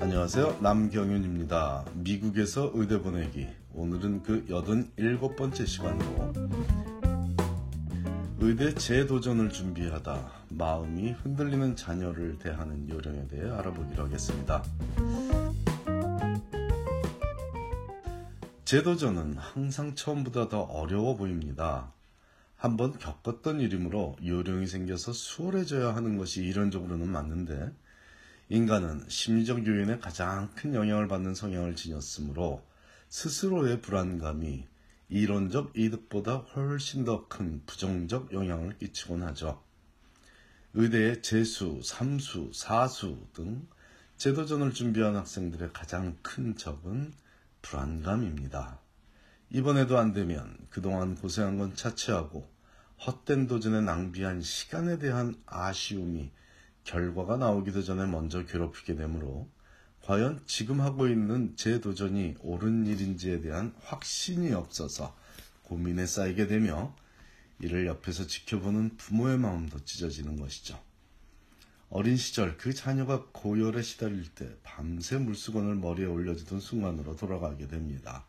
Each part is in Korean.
안녕하세요. 남경윤입니다. 미국에서 의대 보내기. 오늘은 그 87번째 시간으로 의대 재도전을 준비하다 마음이 흔들리는 자녀를 대하는 요령에 대해 알아보기로 하겠습니다. 재도전은 항상 처음보다 더 어려워 보입니다. 한번 겪었던 일이므로 요령이 생겨서 수월해져야 하는 것이 이론적으로는 맞는데 인간은 심리적 요인에 가장 큰 영향을 받는 성향을 지녔으므로 스스로의 불안감이 이론적 이득보다 훨씬 더 큰 부정적 영향을 끼치곤 하죠. 의대의 재수, 삼수, 사수 등 제도전을 준비한 학생들의 가장 큰 적은 불안감입니다. 이번에도 안 되면 그동안 고생한 건 차치하고 헛된 도전에 낭비한 시간에 대한 아쉬움이 결과가 나오기도 전에 먼저 괴롭히게 되므로 과연 지금 하고 있는 제 도전이 옳은 일인지에 대한 확신이 없어서 고민에 쌓이게 되며 이를 옆에서 지켜보는 부모의 마음도 찢어지는 것이죠. 어린 시절 그 자녀가 고열에 시달릴 때 밤새 물수건을 머리에 올려주던 순간으로 돌아가게 됩니다.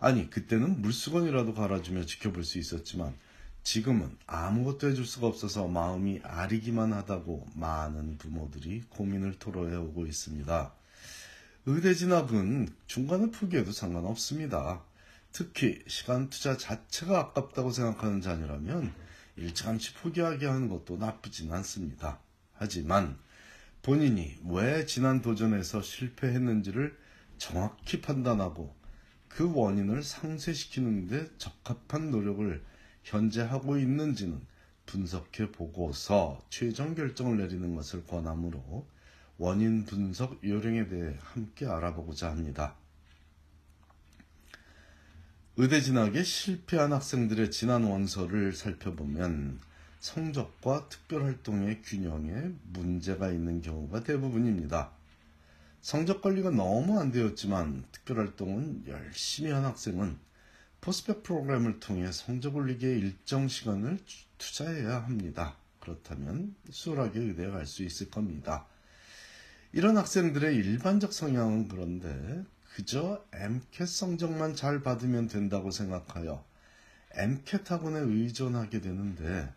아니, 그때는 물수건이라도 갈아주며 지켜볼 수 있었지만 지금은 아무것도 해줄 수가 없어서 마음이 아리기만 하다고 많은 부모들이 고민을 토로해 오고 있습니다. 의대 진학은 중간에 포기해도 상관없습니다. 특히 시간 투자 자체가 아깝다고 생각하는 자녀라면 일찌감치 포기하게 하는 것도 나쁘진 않습니다. 하지만 본인이 왜 지난 도전에서 실패했는지를 정확히 판단하고 그 원인을 상쇄시키는 데 적합한 노력을 현재 하고 있는지는 분석해 보고서 최종 결정을 내리는 것을 권하므로 원인 분석 요령에 대해 함께 알아보고자 합니다. 의대 진학에 실패한 학생들의 지난 원서를 살펴보면 성적과 특별활동의 균형에 문제가 있는 경우가 대부분입니다. 성적 관리가 너무 안 되었지만 특별활동은 열심히 한 학생은 포스펙 프로그램을 통해 성적 올리기에 일정 시간을 투자해야 합니다. 그렇다면 수월하게 의대에 갈 수 있을 겁니다. 이런 학생들의 일반적 성향은 그런데 그저 MCAT 성적만 잘 받으면 된다고 생각하여 MCAT 학원에 의존하게 되는데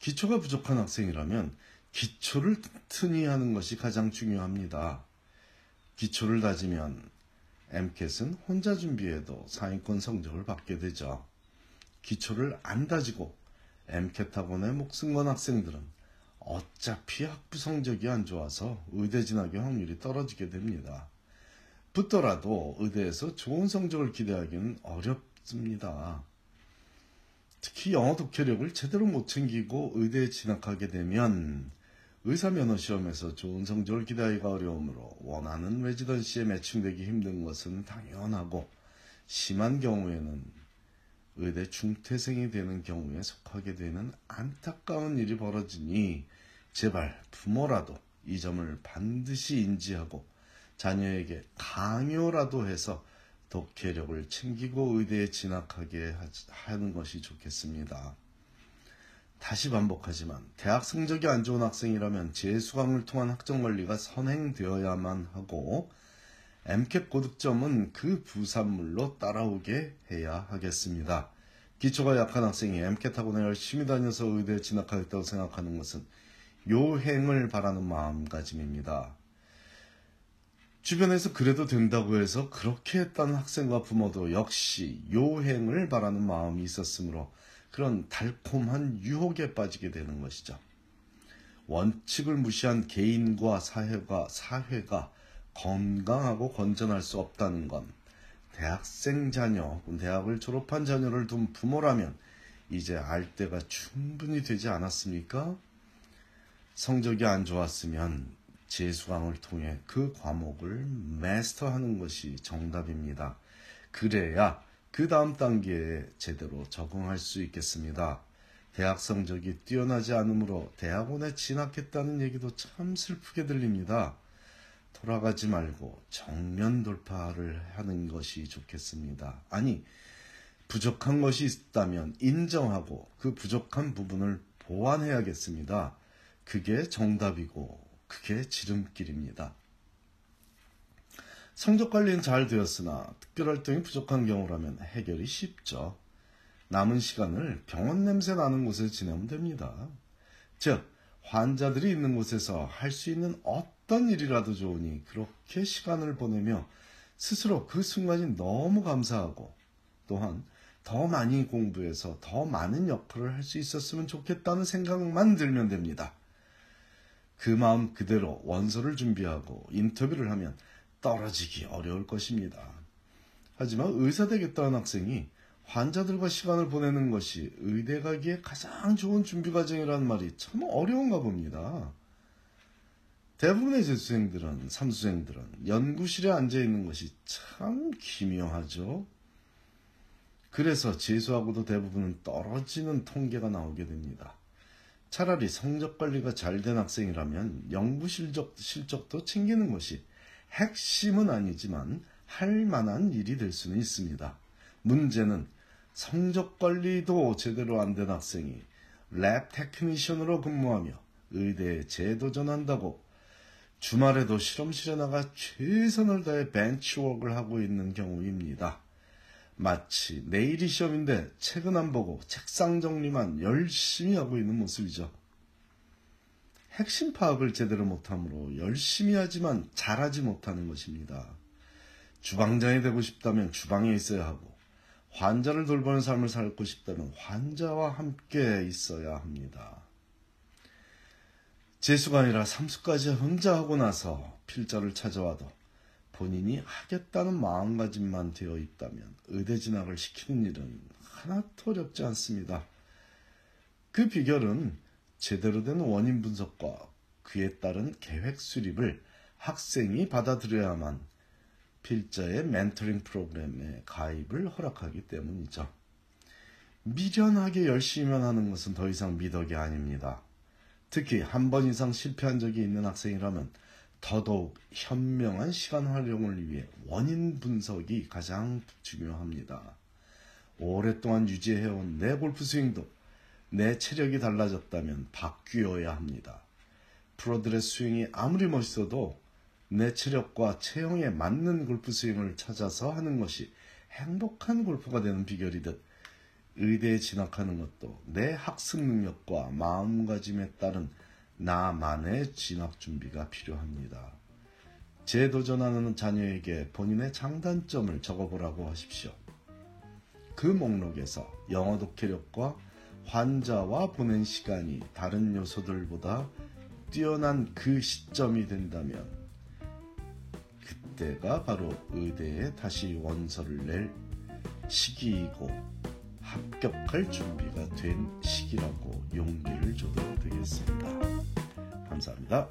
기초가 부족한 학생이라면 기초를 튼튼히 하는 것이 가장 중요합니다. 기초를 다지면 MCAT은 혼자 준비해도 상위권 성적을 받게 되죠. 기초를 안 다지고 MCAT 학원에 목숨 건 학생들은 어차피 학부 성적이 안 좋아서 의대 진학의 확률이 떨어지게 됩니다. 붙더라도 의대에서 좋은 성적을 기대하기는 어렵습니다. 특히 영어 독해력을 제대로 못 챙기고 의대에 진학하게 되면 의사 면허 시험에서 좋은 성적을 기대하기가 어려우므로 원하는 레지던시에 매칭되기 힘든 것은 당연하고 심한 경우에는 의대 중퇴생이 되는 경우에 속하게 되는 안타까운 일이 벌어지니 제발 부모라도 이 점을 반드시 인지하고 자녀에게 강요라도 해서 독해력을 챙기고 의대에 진학하게 하는 것이 좋겠습니다. 다시 반복하지만 대학 성적이 안 좋은 학생이라면 재수강을 통한 학점 관리가 선행되어야만 하고 MCAT 고득점은 그 부산물로 따라오게 해야 하겠습니다. 기초가 약한 학생이 MCAT 학원에 열심히 다녀서 의대에 진학하겠다고 생각하는 것은 요행을 바라는 마음가짐입니다. 주변에서 그래도 된다고 해서 그렇게 했다는 학생과 부모도 역시 요행을 바라는 마음이 있었으므로 그런 달콤한 유혹에 빠지게 되는 것이죠. 원칙을 무시한 개인과 사회가, 사회가 건강하고 건전할 수 없다는 건 대학생 자녀, 대학을 졸업한 자녀를 둔 부모라면 이제 알 때가 충분히 되지 않았습니까? 성적이 안 좋았으면 재수강을 통해 그 과목을 마스터하는 것이 정답입니다. 그래야 그 다음 단계에 제대로 적응할 수 있겠습니다. 대학 성적이 뛰어나지 않으므로 대학원에 진학했다는 얘기도 참 슬프게 들립니다. 돌아가지 말고 정면 돌파를 하는 것이 좋겠습니다. 아니, 부족한 것이 있다면 인정하고 그 부족한 부분을 보완해야겠습니다. 그게 정답이고, 그게 지름길입니다. 성적 관리는 잘 되었으나 특별 활동이 부족한 경우라면 해결이 쉽죠. 남은 시간을 병원 냄새 나는 곳에 지내면 됩니다. 즉, 환자들이 있는 곳에서 할 수 있는 어떤 일이라도 좋으니 그렇게 시간을 보내며 스스로 그 순간이 너무 감사하고 또한 더 많이 공부해서 더 많은 역할을 할 수 있었으면 좋겠다는 생각만 들면 됩니다. 그 마음 그대로 원서를 준비하고 인터뷰를 하면 떨어지기 어려울 것입니다. 하지만 의사 되겠다는 학생이 환자들과 시간을 보내는 것이 의대 가기에 가장 좋은 준비 과정이라는 말이 참 어려운가 봅니다. 대부분의 재수생들은, 삼수생들은 연구실에 앉아 있는 것이 참 기묘하죠. 그래서 재수하고도 대부분은 떨어지는 통계가 나오게 됩니다. 차라리 성적 관리가 잘 된 학생이라면 연구 실적, 실적도 챙기는 것이 핵심은 아니지만 할 만한 일이 될 수는 있습니다. 문제는 성적 관리도 제대로 안 된 학생이 lab technician으로 근무하며 의대에 재도전한다고 주말에도 실험실에 나가 최선을 다해 bench work를 하고 있는 경우입니다. 마치 내일이 시험인데 책은 안 보고 책상 정리만 열심히 하고 있는 모습이죠. 핵심 파악을 제대로 못하므로 열심히 하지만 잘하지 못하는 것입니다. 주방장이 되고 싶다면 주방에 있어야 하고 환자를 돌보는 삶을 살고 싶다면 환자와 함께 있어야 합니다. 재수가 아니라 삼수까지 혼자 하고 나서 필자를 찾아와도 본인이 하겠다는 마음가짐만 되어 있다면 의대 진학을 시키는 일은 하나도 어렵지 않습니다. 그 비결은 제대로 된 원인 분석과 그에 따른 계획 수립을 학생이 받아들여야만 필자의 멘토링 프로그램에 가입을 허락하기 때문이죠. 미련하게 열심히만 하는 것은 더 이상 미덕이 아닙니다. 특히 한 번 이상 실패한 적이 있는 학생이라면 더더욱 현명한 시간 활용을 위해 원인 분석이 가장 중요합니다. 오랫동안 유지해온 내 골프 스윙도 내 체력이 달라졌다면 바뀌어야 합니다. 프로들의 스윙이 아무리 멋있어도 내 체력과 체형에 맞는 골프 스윙을 찾아서 하는 것이 행복한 골프가 되는 비결이듯 의대에 진학하는 것도 내 학습 능력과 마음가짐에 따른 나만의 진학 준비가 필요합니다. 재도전하는 자녀에게 본인의 장단점을 적어보라고 하십시오. 그 목록에서 영어 독해력과 환자와 보낸 시간이 다른 요소들보다 뛰어난 그 시점이 된다면 그때가 바로 의대에 다시 원서를 낼 시기이고 합격할 준비가 된 시기라고 용기를 줘도 되겠습니다. 감사합니다.